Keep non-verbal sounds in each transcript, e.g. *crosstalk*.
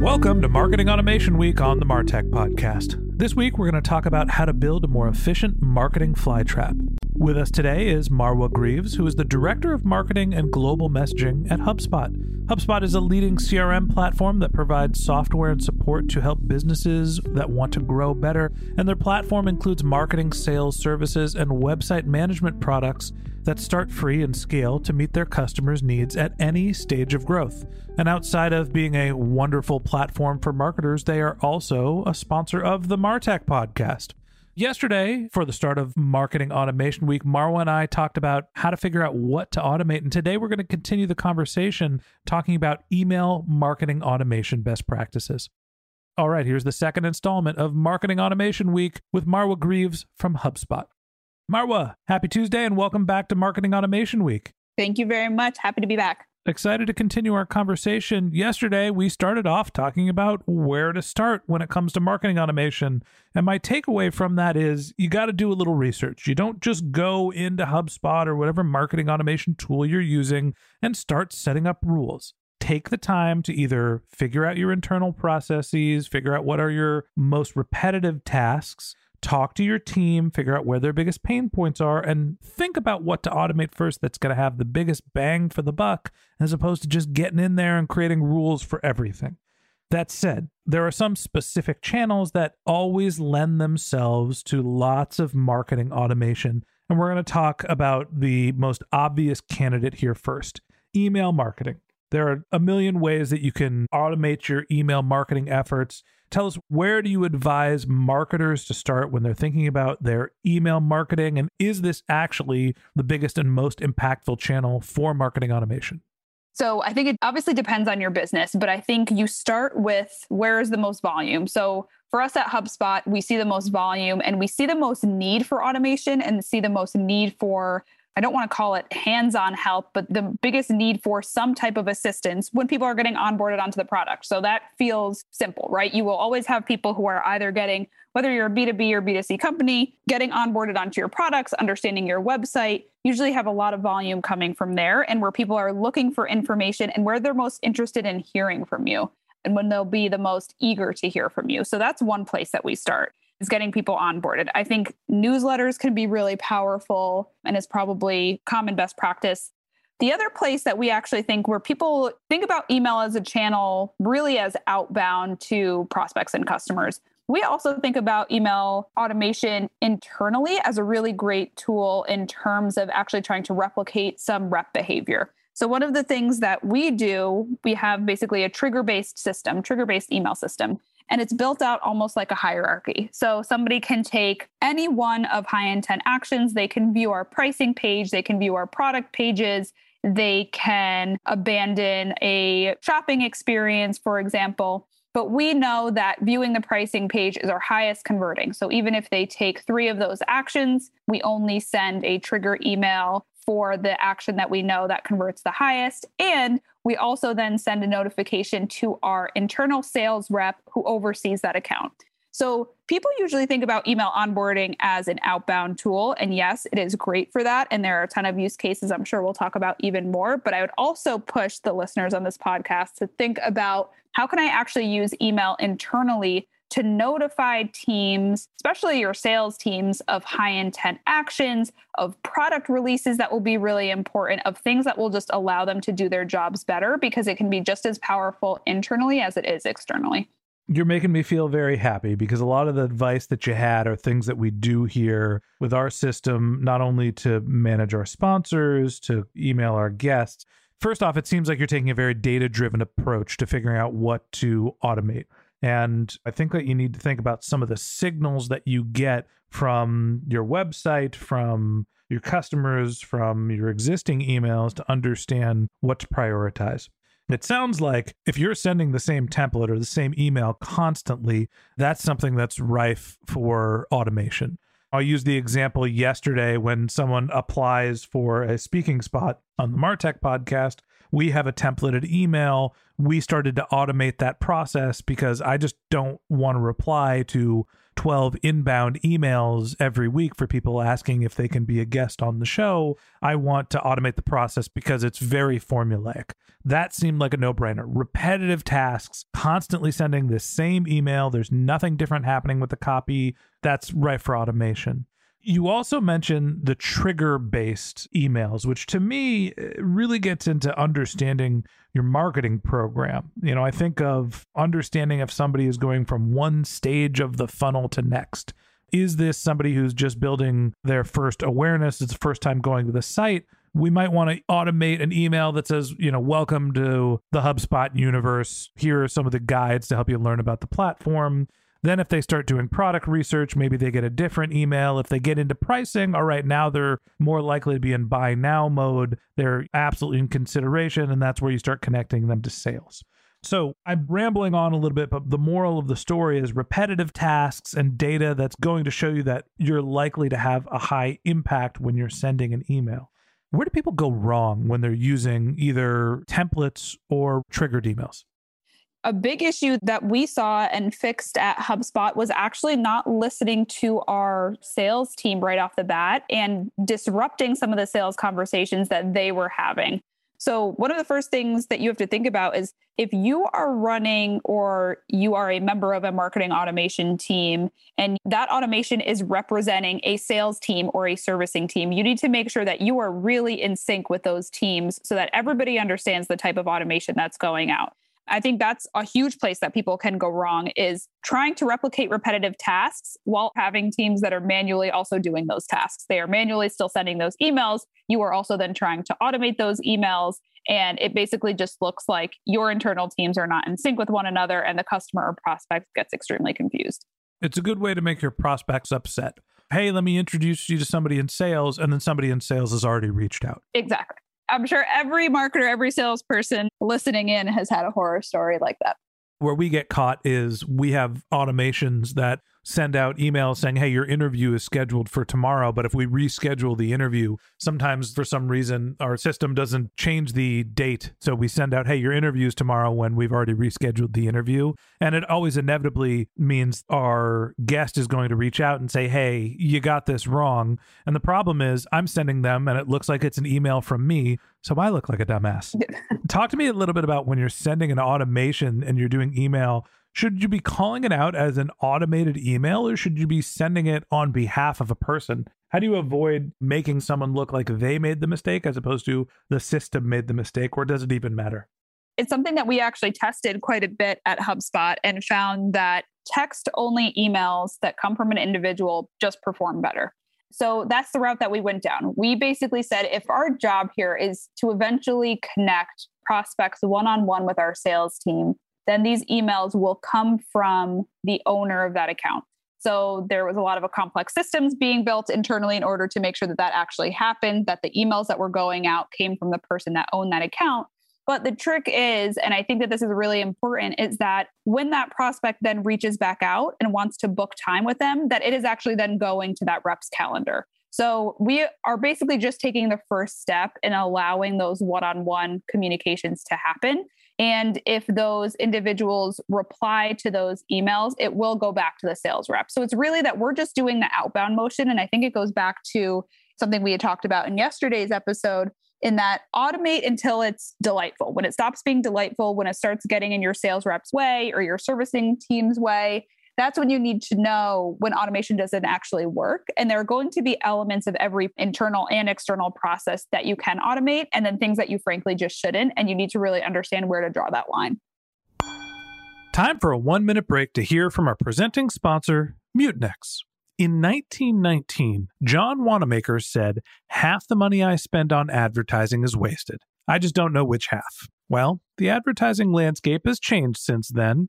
Welcome to Marketing Automation Week on the Martech Podcast. This week, we're going to talk about how to build a more efficient marketing flytrap. With us today is Marwa Greaves, who is the Director of Marketing and Global Messaging at HubSpot. HubSpot is a leading CRM platform that provides software and support to help businesses that want to grow better, and their platform includes marketing, sales, services, and website management products that start free and scale to meet their customers' needs at any stage of growth. And outside of being a wonderful platform for marketers, they are also a sponsor of the Martech podcast. Yesterday, for the start of Marketing Automation Week, Marwa and I talked about how to figure out what to automate. And today we're going to continue the conversation talking about email marketing automation best practices. All right, here's the second installment of Marketing Automation Week with Marwa Greaves from HubSpot. Marwa, happy Tuesday and welcome back to Marketing Automation Week. Thank you very much. Happy to be back excited to continue our conversation. Yesterday, we started off talking about where to start when it comes to marketing automation. And my takeaway from that is you got to do a little research. You don't just go into HubSpot or whatever marketing automation tool you're using and start setting up rules. Take the time to either figure out your internal processes, figure out what are your most repetitive tasks, talk to your team, figure out where their biggest pain points are, and think about what to automate first that's going to have the biggest bang for the buck, as opposed to just getting in there and creating rules for everything. That said, there are some specific channels that always lend themselves to lots of marketing automation. And we're going to talk about the most obvious candidate here first email marketing. There are a million ways that you can automate your email marketing efforts. Tell us where do you advise marketers to start when they're thinking about their email marketing? And is this actually the biggest and most impactful channel for marketing automation? So I think it obviously depends on your business, but I think you start with where is the most volume. So for us at HubSpot, we see the most volume and we see the most need for automation and see the most need for I don't want to call it hands on help, but the biggest need for some type of assistance when people are getting onboarded onto the product. So that feels simple, right? You will always have people who are either getting, whether you're a B2B or B2C company, getting onboarded onto your products, understanding your website, usually have a lot of volume coming from there and where people are looking for information and where they're most interested in hearing from you and when they'll be the most eager to hear from you. So that's one place that we start is getting people onboarded. I think newsletters can be really powerful and is probably common best practice. The other place that we actually think where people think about email as a channel really as outbound to prospects and customers. We also think about email automation internally as a really great tool in terms of actually trying to replicate some rep behavior. So, one of the things that we do, we have basically a trigger based system, trigger based email system and it's built out almost like a hierarchy. So somebody can take any one of high intent actions, they can view our pricing page, they can view our product pages, they can abandon a shopping experience, for example. But we know that viewing the pricing page is our highest converting. So even if they take three of those actions, we only send a trigger email for the action that we know that converts the highest. And we also then send a notification to our internal sales rep who oversees that account. So people usually think about email onboarding as an outbound tool. And yes, it is great for that. And there are a ton of use cases I'm sure we'll talk about even more. But I would also push the listeners on this podcast to think about how can I actually use email internally to notify teams, especially your sales teams, of high intent actions, of product releases that will be really important, of things that will just allow them to do their jobs better because it can be just as powerful internally as it is externally. You're making me feel very happy because a lot of the advice that you had are things that we do here with our system, not only to manage our sponsors, to email our guests. First off, it seems like you're taking a very data driven approach to figuring out what to automate. And I think that you need to think about some of the signals that you get from your website, from your customers, from your existing emails to understand what to prioritize. It sounds like if you're sending the same template or the same email constantly, that's something that's rife for automation. I'll use the example yesterday when someone applies for a speaking spot on the Martech podcast. We have a templated email. We started to automate that process because I just don't want to reply to 12 inbound emails every week for people asking if they can be a guest on the show. I want to automate the process because it's very formulaic. That seemed like a no brainer. Repetitive tasks, constantly sending the same email. There's nothing different happening with the copy. That's right for automation. You also mentioned the trigger based emails, which to me eh, really gets into understanding your marketing program. You know, I think of understanding if somebody is going from one stage of the funnel to next. Is this somebody who's just building their first awareness? It's the first time going to the site. We might want to automate an email that says, you know, welcome to the HubSpot universe. Here are some of the guides to help you learn about the platform. Then, if they start doing product research, maybe they get a different email. If they get into pricing, all right, now they're more likely to be in buy now mode. They're absolutely in consideration, and that's where you start connecting them to sales. So I'm rambling on a little bit, but the moral of the story is repetitive tasks and data that's going to show you that you're likely to have a high impact when you're sending an email. Where do people go wrong when they're using either templates or triggered emails? A big issue that we saw and fixed at HubSpot was actually not listening to our sales team right off the bat and disrupting some of the sales conversations that they were having. So, one of the first things that you have to think about is if you are running or you are a member of a marketing automation team and that automation is representing a sales team or a servicing team, you need to make sure that you are really in sync with those teams so that everybody understands the type of automation that's going out. I think that's a huge place that people can go wrong is trying to replicate repetitive tasks while having teams that are manually also doing those tasks. They are manually still sending those emails. You are also then trying to automate those emails. And it basically just looks like your internal teams are not in sync with one another and the customer or prospect gets extremely confused. It's a good way to make your prospects upset. Hey, let me introduce you to somebody in sales, and then somebody in sales has already reached out. Exactly. I'm sure every marketer, every salesperson listening in has had a horror story like that. Where we get caught is we have automations that send out emails saying, hey, your interview is scheduled for tomorrow. But if we reschedule the interview, sometimes for some reason our system doesn't change the date. So we send out, hey, your interview is tomorrow when we've already rescheduled the interview. And it always inevitably means our guest is going to reach out and say, hey, you got this wrong. And the problem is I'm sending them and it looks like it's an email from me. So I look like a dumbass. *laughs* Talk to me a little bit about when you're sending an automation and you're doing email should you be calling it out as an automated email or should you be sending it on behalf of a person? How do you avoid making someone look like they made the mistake as opposed to the system made the mistake, or does it even matter? It's something that we actually tested quite a bit at HubSpot and found that text only emails that come from an individual just perform better. So that's the route that we went down. We basically said if our job here is to eventually connect prospects one on one with our sales team, then these emails will come from the owner of that account. So there was a lot of a complex systems being built internally in order to make sure that that actually happened, that the emails that were going out came from the person that owned that account. But the trick is, and I think that this is really important, is that when that prospect then reaches back out and wants to book time with them, that it is actually then going to that rep's calendar. So we are basically just taking the first step in allowing those one on one communications to happen And if those individuals reply to those emails, it will go back to the sales rep. So it's really that we're just doing the outbound motion. And I think it goes back to something we had talked about in yesterday's episode in that automate until it's delightful. When it stops being delightful, when it starts getting in your sales rep's way or your servicing team's way, that's when you need to know when automation doesn't actually work. And there are going to be elements of every internal and external process that you can automate, and then things that you frankly just shouldn't. And you need to really understand where to draw that line. Time for a one minute break to hear from our presenting sponsor, Mutinex. In 1919, John Wanamaker said, Half the money I spend on advertising is wasted. I just don't know which half. Well, the advertising landscape has changed since then,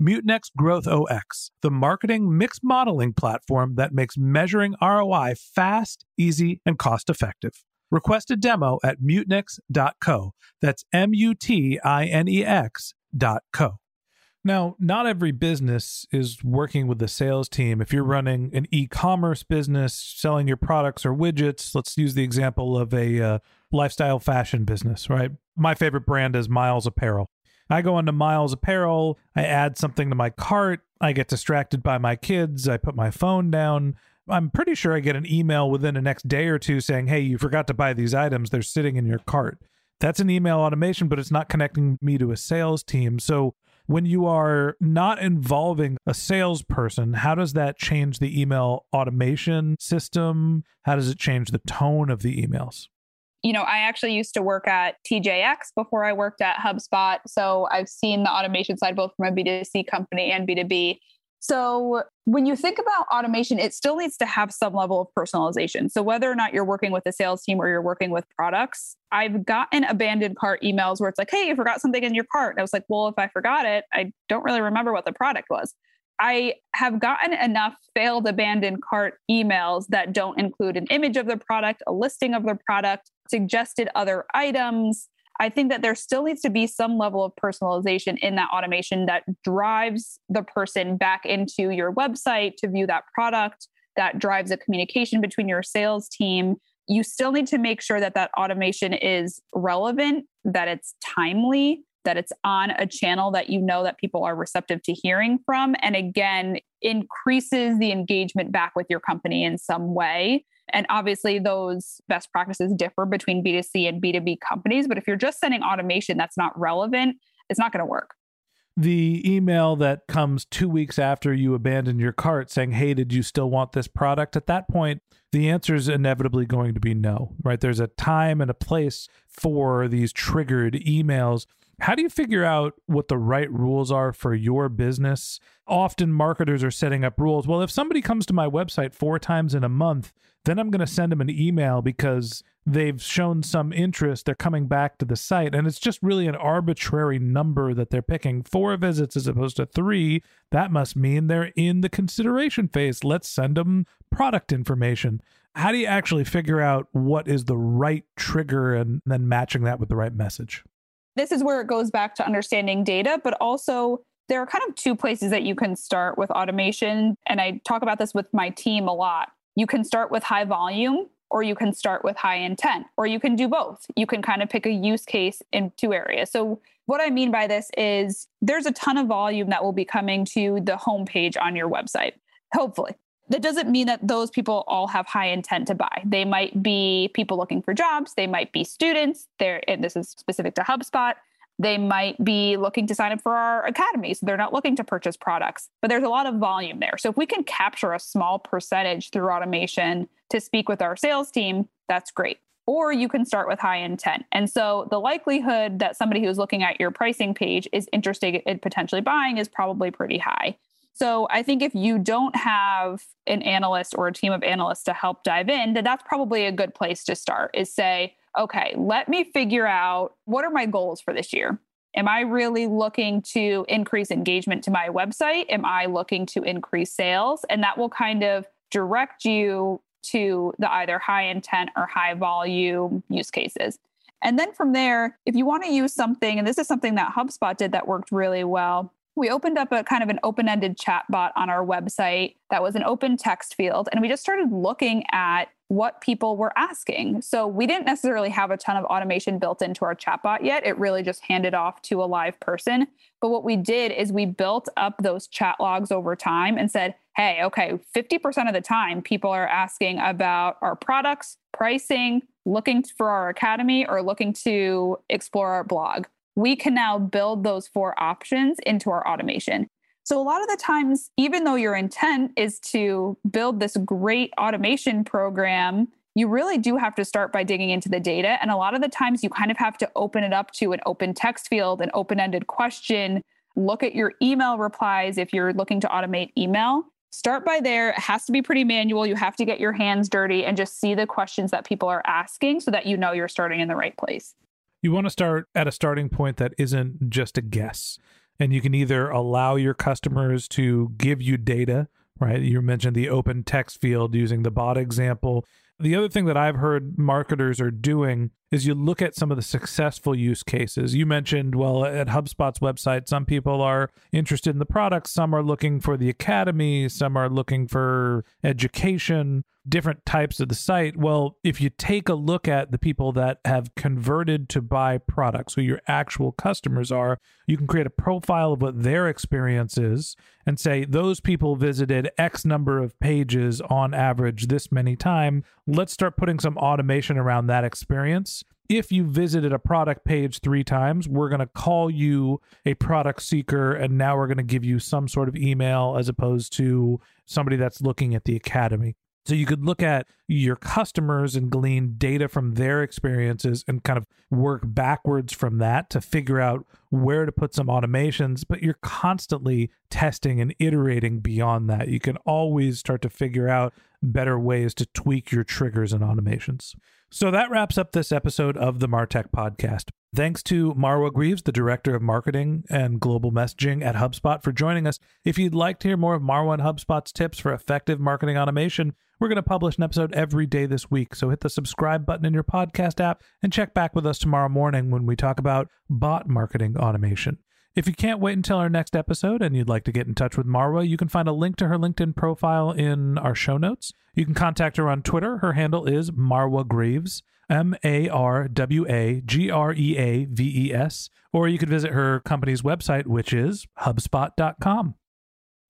Mutinex GrowthOS, the marketing mix modeling platform that makes measuring ROI fast, easy, and cost effective. Request a demo at mutinex.co. That's M U T I N E X.co. Now, not every business is working with the sales team. If you're running an e commerce business, selling your products or widgets, let's use the example of a uh, lifestyle fashion business, right? My favorite brand is Miles Apparel. I go into Miles Apparel, I add something to my cart, I get distracted by my kids, I put my phone down. I'm pretty sure I get an email within the next day or two saying, hey, you forgot to buy these items. They're sitting in your cart. That's an email automation, but it's not connecting me to a sales team. So when you are not involving a salesperson, how does that change the email automation system? How does it change the tone of the emails? You know, I actually used to work at TJX before I worked at HubSpot. So I've seen the automation side both from a B2C company and B2B. So when you think about automation, it still needs to have some level of personalization. So whether or not you're working with a sales team or you're working with products, I've gotten abandoned cart emails where it's like, hey, you forgot something in your cart. And I was like, well, if I forgot it, I don't really remember what the product was. I have gotten enough failed abandoned cart emails that don't include an image of the product, a listing of the product, suggested other items, I think that there still needs to be some level of personalization in that automation that drives the person back into your website to view that product, that drives a communication between your sales team. You still need to make sure that that automation is relevant, that it's timely, that it's on a channel that you know that people are receptive to hearing from. And again, increases the engagement back with your company in some way. And obviously, those best practices differ between B2C and B2B companies. But if you're just sending automation that's not relevant, it's not going to work. The email that comes two weeks after you abandon your cart saying, Hey, did you still want this product? At that point, the answer is inevitably going to be no, right? There's a time and a place for these triggered emails. How do you figure out what the right rules are for your business? Often marketers are setting up rules. Well, if somebody comes to my website four times in a month, then I'm going to send them an email because they've shown some interest. They're coming back to the site. And it's just really an arbitrary number that they're picking. Four visits as opposed to three. That must mean they're in the consideration phase. Let's send them product information. How do you actually figure out what is the right trigger and then matching that with the right message? This is where it goes back to understanding data, but also there are kind of two places that you can start with automation. And I talk about this with my team a lot. You can start with high volume or you can start with high intent, or you can do both. You can kind of pick a use case in two areas. So, what I mean by this is there's a ton of volume that will be coming to the homepage on your website, hopefully. That doesn't mean that those people all have high intent to buy. They might be people looking for jobs, they might be students. There, and this is specific to HubSpot. They might be looking to sign up for our academy. So they're not looking to purchase products, but there's a lot of volume there. So if we can capture a small percentage through automation to speak with our sales team, that's great. Or you can start with high intent. And so the likelihood that somebody who's looking at your pricing page is interested in potentially buying is probably pretty high. So I think if you don't have an analyst or a team of analysts to help dive in, then that's probably a good place to start is say, okay, let me figure out what are my goals for this year? Am I really looking to increase engagement to my website? Am I looking to increase sales? And that will kind of direct you to the either high intent or high volume use cases. And then from there, if you want to use something, and this is something that HubSpot did that worked really well, we opened up a kind of an open ended chat bot on our website that was an open text field. And we just started looking at what people were asking. So we didn't necessarily have a ton of automation built into our chatbot yet. It really just handed off to a live person. But what we did is we built up those chat logs over time and said, hey, okay, 50% of the time people are asking about our products, pricing, looking for our academy, or looking to explore our blog. We can now build those four options into our automation. So, a lot of the times, even though your intent is to build this great automation program, you really do have to start by digging into the data. And a lot of the times, you kind of have to open it up to an open text field, an open ended question, look at your email replies if you're looking to automate email. Start by there. It has to be pretty manual. You have to get your hands dirty and just see the questions that people are asking so that you know you're starting in the right place. You want to start at a starting point that isn't just a guess. And you can either allow your customers to give you data right? You mentioned the open text field using the bot example the other thing that I've heard marketers are doing is you look at some of the successful use cases. You mentioned, well, at HubSpot's website, some people are interested in the products, some are looking for the academy, some are looking for education different types of the site. Well, if you take a look at the people that have converted to buy products, who your actual customers are, you can create a profile of what their experience is and say those people visited X number of pages on average this many time. Let's start putting some automation around that experience. If you visited a product page three times, we're going to call you a product seeker, and now we're going to give you some sort of email as opposed to somebody that's looking at the academy. So you could look at your customers and glean data from their experiences and kind of work backwards from that to figure out where to put some automations, but you're constantly testing and iterating beyond that. You can always start to figure out better ways to tweak your triggers and automations. So that wraps up this episode of the Martech podcast. Thanks to Marwa Greaves, the Director of Marketing and Global Messaging at HubSpot, for joining us. If you'd like to hear more of Marwa and HubSpot's tips for effective marketing automation, we're going to publish an episode every day this week. So hit the subscribe button in your podcast app and check back with us tomorrow morning when we talk about bot marketing automation. If you can't wait until our next episode and you'd like to get in touch with Marwa, you can find a link to her LinkedIn profile in our show notes. You can contact her on Twitter. Her handle is Marwa Greaves, M A R W A G R E A V E S, or you could visit her company's website, which is HubSpot.com.